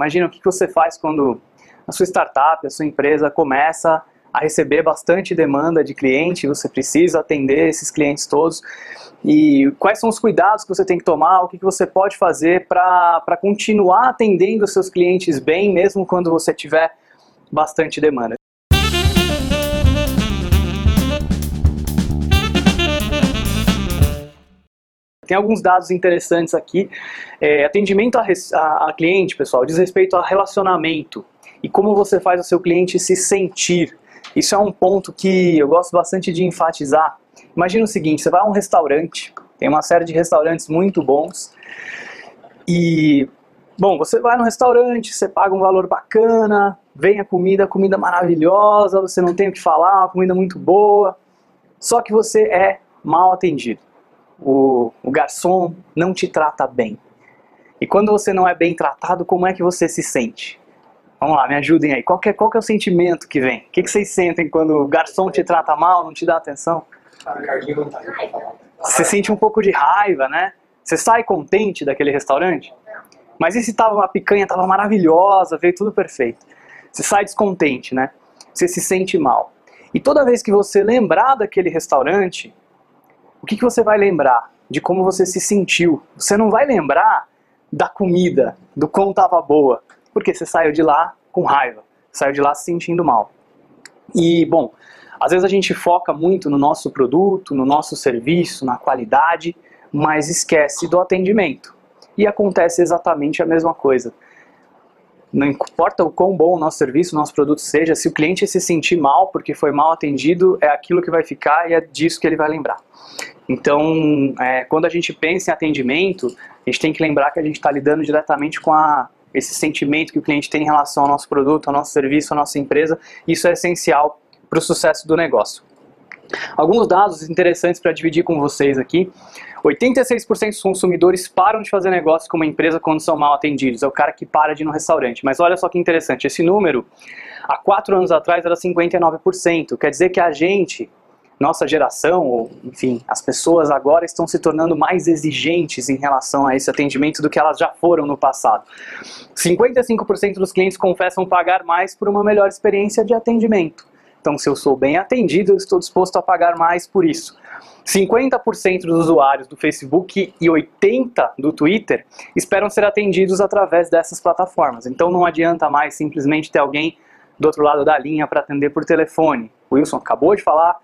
Imagina o que você faz quando a sua startup, a sua empresa começa a receber bastante demanda de cliente, você precisa atender esses clientes todos. E quais são os cuidados que você tem que tomar, o que, você pode fazer para continuar atendendo os seus clientes bem, mesmo quando você tiver bastante demanda. Tem alguns dados interessantes aqui. É, atendimento a, a, a cliente, pessoal, diz respeito a relacionamento e como você faz o seu cliente se sentir. Isso é um ponto que eu gosto bastante de enfatizar. Imagina o seguinte, você vai a um restaurante, tem uma série de restaurantes muito bons, e, bom, você vai no restaurante, você paga um valor bacana, vem a comida, comida maravilhosa, você não tem o que falar, uma comida muito boa, só que você é mal atendido. O, o garçom não te trata bem. E quando você não é bem tratado, como é que você se sente? Vamos lá, me ajudem aí. Qual que é, qual que é o sentimento que vem? O que, que vocês sentem quando o garçom te trata mal, não te dá atenção? Você sente um pouco de raiva, né? Você sai contente daquele restaurante? Mas e se tava, a picanha estava maravilhosa, veio tudo perfeito? Você sai descontente, né? Você se sente mal. E toda vez que você lembrar daquele restaurante, o que, que você vai lembrar? De como você se sentiu. Você não vai lembrar da comida, do quão estava boa porque você saiu de lá com raiva, saiu de lá se sentindo mal. E, bom, às vezes a gente foca muito no nosso produto, no nosso serviço, na qualidade, mas esquece do atendimento. E acontece exatamente a mesma coisa. Não importa o quão bom o nosso serviço, o nosso produto seja, se o cliente se sentir mal porque foi mal atendido, é aquilo que vai ficar e é disso que ele vai lembrar. Então, é, quando a gente pensa em atendimento, a gente tem que lembrar que a gente está lidando diretamente com a esse sentimento que o cliente tem em relação ao nosso produto, ao nosso serviço, à nossa empresa, isso é essencial para o sucesso do negócio. Alguns dados interessantes para dividir com vocês aqui. 86% dos consumidores param de fazer negócio com uma empresa quando são mal atendidos. É o cara que para de ir no restaurante. Mas olha só que interessante, esse número, há quatro anos atrás, era 59%. Quer dizer que a gente, nossa geração, ou enfim, as pessoas agora estão se tornando mais exigentes em relação a esse atendimento do que elas já foram no passado. 55% dos clientes confessam pagar mais por uma melhor experiência de atendimento. Então, se eu sou bem atendido, eu estou disposto a pagar mais por isso. 50% dos usuários do Facebook e 80% do Twitter esperam ser atendidos através dessas plataformas. Então, não adianta mais simplesmente ter alguém do outro lado da linha para atender por telefone. O Wilson acabou de falar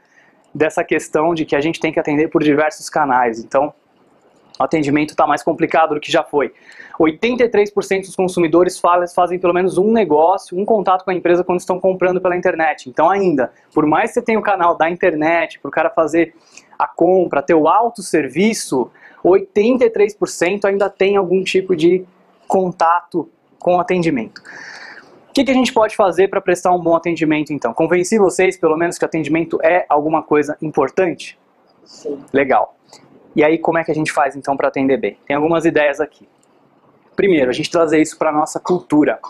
dessa questão de que a gente tem que atender por diversos canais. Então, o atendimento está mais complicado do que já foi. 83% dos consumidores fazem pelo menos um negócio, um contato com a empresa quando estão comprando pela internet. Então, ainda, por mais que você tenha o canal da internet, para o cara fazer a compra, ter o autosserviço, 83% ainda tem algum tipo de contato com o atendimento que, que a gente pode fazer para prestar um bom atendimento, então? Convenci vocês, pelo menos, que atendimento é alguma coisa importante? Sim. Legal. E aí, como é que a gente faz, então, para atender bem? Tem algumas ideias aqui. Primeiro, a gente trazer isso para nossa cultura.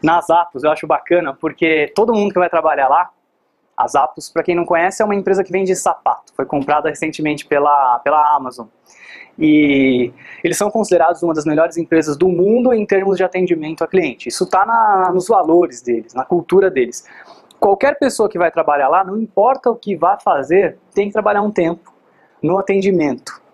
Nas Apos, eu acho bacana, porque todo mundo que vai trabalhar lá, as Apos, para quem não conhece, é uma empresa que vende sapato. Foi comprada recentemente pela, pela Amazon. E eles são considerados uma das melhores empresas do mundo em termos de atendimento a cliente. Isso está nos valores deles, na cultura deles. Qualquer pessoa que vai trabalhar lá, não importa o que vá fazer, tem que trabalhar um tempo no atendimento.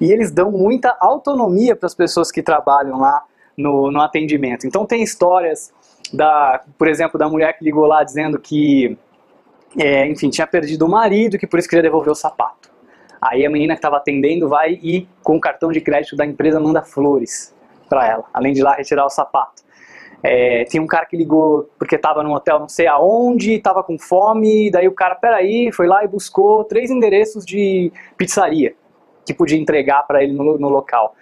E eles dão muita autonomia para as pessoas que trabalham lá no, no atendimento. Então tem histórias da, por exemplo, da mulher que ligou lá dizendo que, é, enfim, tinha perdido o marido, que por isso queria devolver o sapato. Aí a menina que estava atendendo vai e, com o cartão de crédito da empresa, manda flores para ela, além de lá retirar o sapato. É, tem um cara que ligou porque estava no hotel não sei aonde, estava com fome, daí o cara, peraí, foi lá e buscou três endereços de pizzaria que podia entregar para ele no, no, local.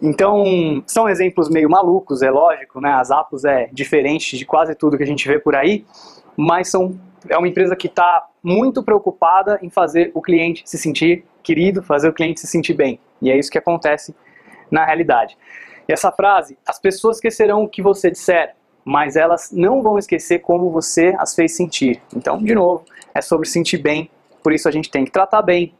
Então, são exemplos meio malucos, é lógico, né? As Apos é diferente de quase tudo que a gente vê por aí, mas são é uma empresa que está muito preocupada em fazer o cliente se sentir querido, fazer o cliente se sentir bem. E é isso que acontece na realidade. E essa frase, as pessoas esquecerão o que você disser, mas elas não vão esquecer como você as fez sentir. Então, de novo, é sobre sentir bem, por isso a gente tem que tratar bem,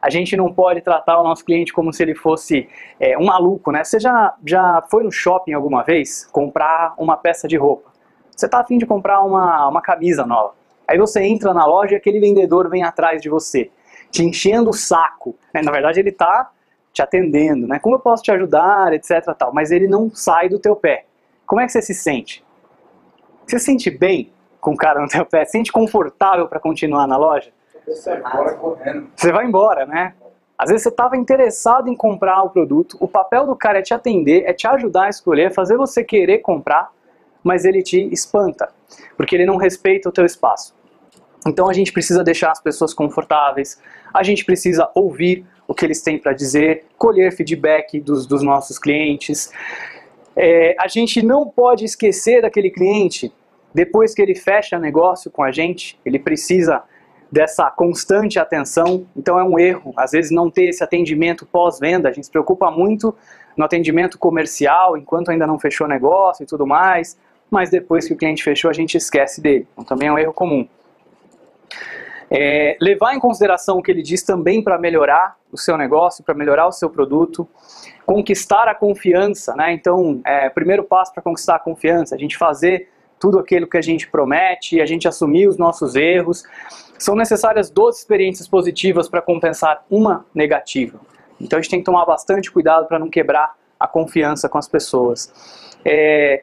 A gente não pode tratar o nosso cliente como se ele fosse é, um maluco, né? Você já, já foi no shopping alguma vez comprar uma peça de roupa? Você está afim de comprar uma, uma camisa nova. Aí você entra na loja e aquele vendedor vem atrás de você, te enchendo o saco. Né? Na verdade, ele está te atendendo, né? Como eu posso te ajudar, etc. Tal, mas ele não sai do teu pé. Como é que você se sente? Você se sente bem com o cara no teu pé? Se sente confortável para continuar na loja? Você vai embora, né? Às vezes você estava interessado em comprar o produto, o papel do cara é te atender, é te ajudar a escolher, fazer você querer comprar, mas ele te espanta, porque ele não respeita o teu espaço. Então a gente precisa deixar as pessoas confortáveis, a gente precisa ouvir o que eles têm para dizer, colher feedback dos, dos nossos clientes. É, a gente não pode esquecer daquele cliente depois que ele fecha negócio com a gente, ele precisa dessa constante atenção. Então é um erro, às vezes, não ter esse atendimento pós-venda. A gente se preocupa muito no atendimento comercial, enquanto ainda não fechou negócio e tudo mais, mas depois que o cliente fechou, a gente esquece dele. Então também é um erro comum. É, levar em consideração o que ele diz também para melhorar o seu negócio, para melhorar o seu produto, conquistar a confiança, né? Então, é, primeiro passo para conquistar a confiança, a gente fazer tudo aquilo que a gente promete, a gente assumir os nossos erros. São necessárias duas experiências positivas para compensar uma negativa. Então a gente tem que tomar bastante cuidado para não quebrar a confiança com as pessoas. É,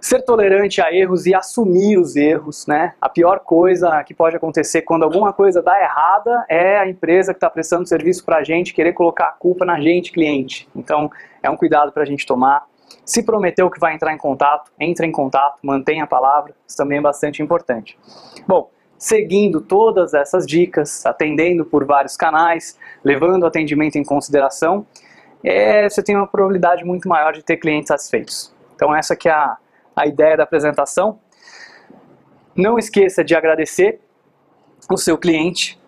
ser tolerante a erros e assumir os erros, né? A pior coisa que pode acontecer quando alguma coisa dá errada é a empresa que está prestando serviço para a gente querer colocar a culpa na gente, cliente. Então é um cuidado para a gente tomar. Se prometeu que vai entrar em contato, entre em contato, mantenha a palavra, isso também é bastante importante. Bom, seguindo todas essas dicas, atendendo por vários canais, levando o atendimento em consideração, é, você tem uma probabilidade muito maior de ter clientes satisfeitos. Então essa que é a, a ideia da apresentação. Não esqueça de agradecer o seu cliente,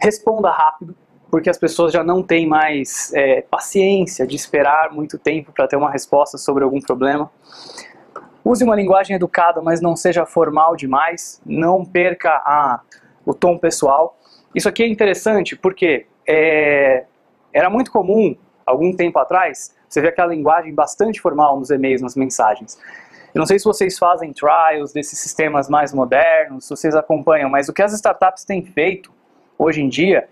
responda rápido, porque as pessoas já não têm mais é, paciência de esperar muito tempo para ter uma resposta sobre algum problema. Use uma linguagem educada, mas não seja formal demais. Não perca a, o tom pessoal. Isso aqui é interessante porque é, era muito comum, algum tempo atrás, você ver aquela linguagem bastante formal nos e-mails, nas mensagens. Eu não sei se vocês fazem trials desses sistemas mais modernos, se vocês acompanham, mas o que as startups têm feito hoje em dia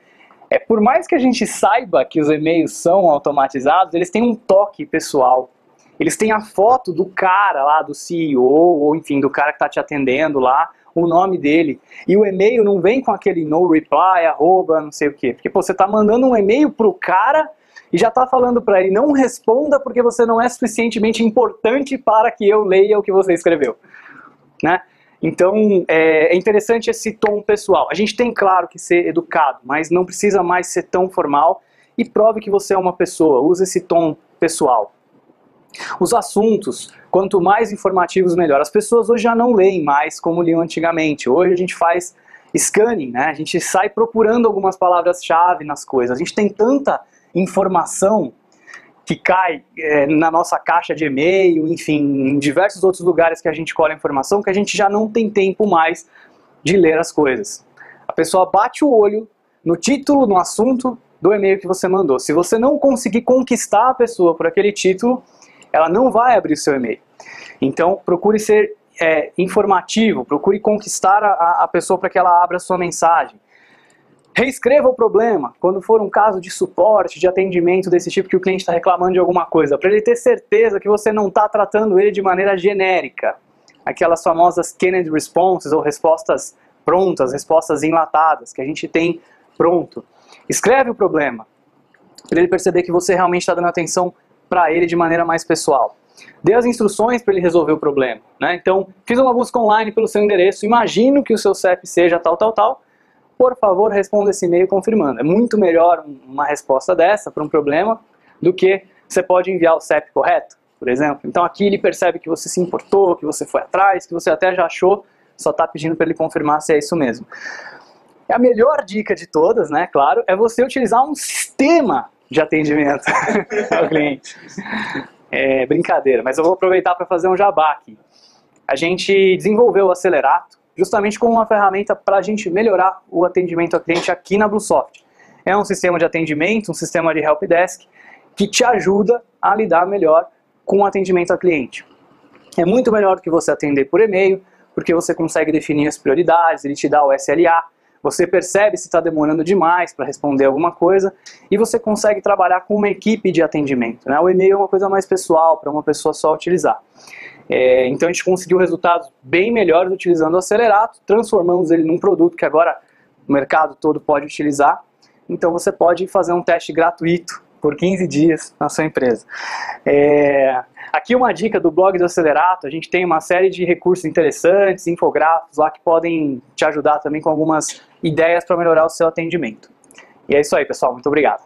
é por mais que a gente saiba que os e-mails são automatizados, eles têm um toque pessoal. Eles têm a foto do cara lá, do CEO, ou enfim, do cara que está te atendendo lá, o nome dele. E o e-mail não vem com aquele no reply, arroba, não sei o quê. Porque pô, você está mandando um e-mail pro cara e já está falando para ele, não responda porque você não é suficientemente importante para que eu leia o que você escreveu. Né? Então, é, é, interessante esse tom pessoal. A gente tem, claro, que ser educado, mas não precisa mais ser tão formal. E prove que você é uma pessoa, use esse tom pessoal. Os assuntos, quanto mais informativos, melhor. As pessoas hoje já não leem mais como liam antigamente. Hoje a gente faz scanning, né? a gente sai procurando algumas palavras-chave nas coisas. A gente tem tanta informação que cai é, na nossa caixa de e-mail, enfim, em diversos outros lugares que a gente colhe informação, que a gente já não tem tempo mais de ler as coisas. A pessoa bate o olho no título, no assunto do e-mail que você mandou. Se você não conseguir conquistar a pessoa por aquele título, ela não vai abrir o seu e-mail. Então, procure ser é, informativo, procure conquistar a, a pessoa para que ela abra a sua mensagem. Reescreva o problema quando for um caso de suporte, de atendimento desse tipo que o cliente está reclamando de alguma coisa, para ele ter certeza que você não está tratando ele de maneira genérica. Aquelas famosas canned responses ou respostas prontas, respostas enlatadas que a gente tem pronto. Escreve o problema para ele perceber que você realmente está dando atenção para ele de maneira mais pessoal. Dê as instruções para ele resolver o problema. Né? Então, fiz uma busca online pelo seu endereço, imagino que o seu CEP seja tal, tal, tal por favor, responda esse e-mail confirmando. É muito melhor uma resposta dessa para um problema do que você pode enviar o CEP correto, por exemplo. Então aqui ele percebe que você se importou, que você foi atrás, que você até já achou, só está pedindo para ele confirmar se é isso mesmo. A melhor dica de todas, né, claro, é você utilizar um sistema de atendimento ao cliente. É brincadeira, mas eu vou aproveitar para fazer um jabá aqui. A gente desenvolveu o Acelerato, justamente como uma ferramenta para a gente melhorar o atendimento ao cliente aqui na Bluesoft. é um sistema de atendimento, um sistema de helpdesk que te ajuda a lidar melhor com o atendimento ao cliente. É muito melhor do que você atender por e-mail, porque você consegue definir as prioridades, ele te dá o SLA, você percebe se está demorando demais para responder alguma coisa e você consegue trabalhar com uma equipe de atendimento. Né? O e-mail é uma coisa mais pessoal, para uma pessoa só utilizar. É, então a gente conseguiu resultados bem melhores utilizando o Acelerato, transformamos ele num produto que agora o mercado todo pode utilizar. Então você pode fazer um teste gratuito por 15 dias na sua empresa. É, aqui uma dica do blog do Acelerato, a gente tem uma série de recursos interessantes, infográficos lá que podem te ajudar também com algumas ideias para melhorar o seu atendimento. E é isso aí, pessoal. Muito obrigado.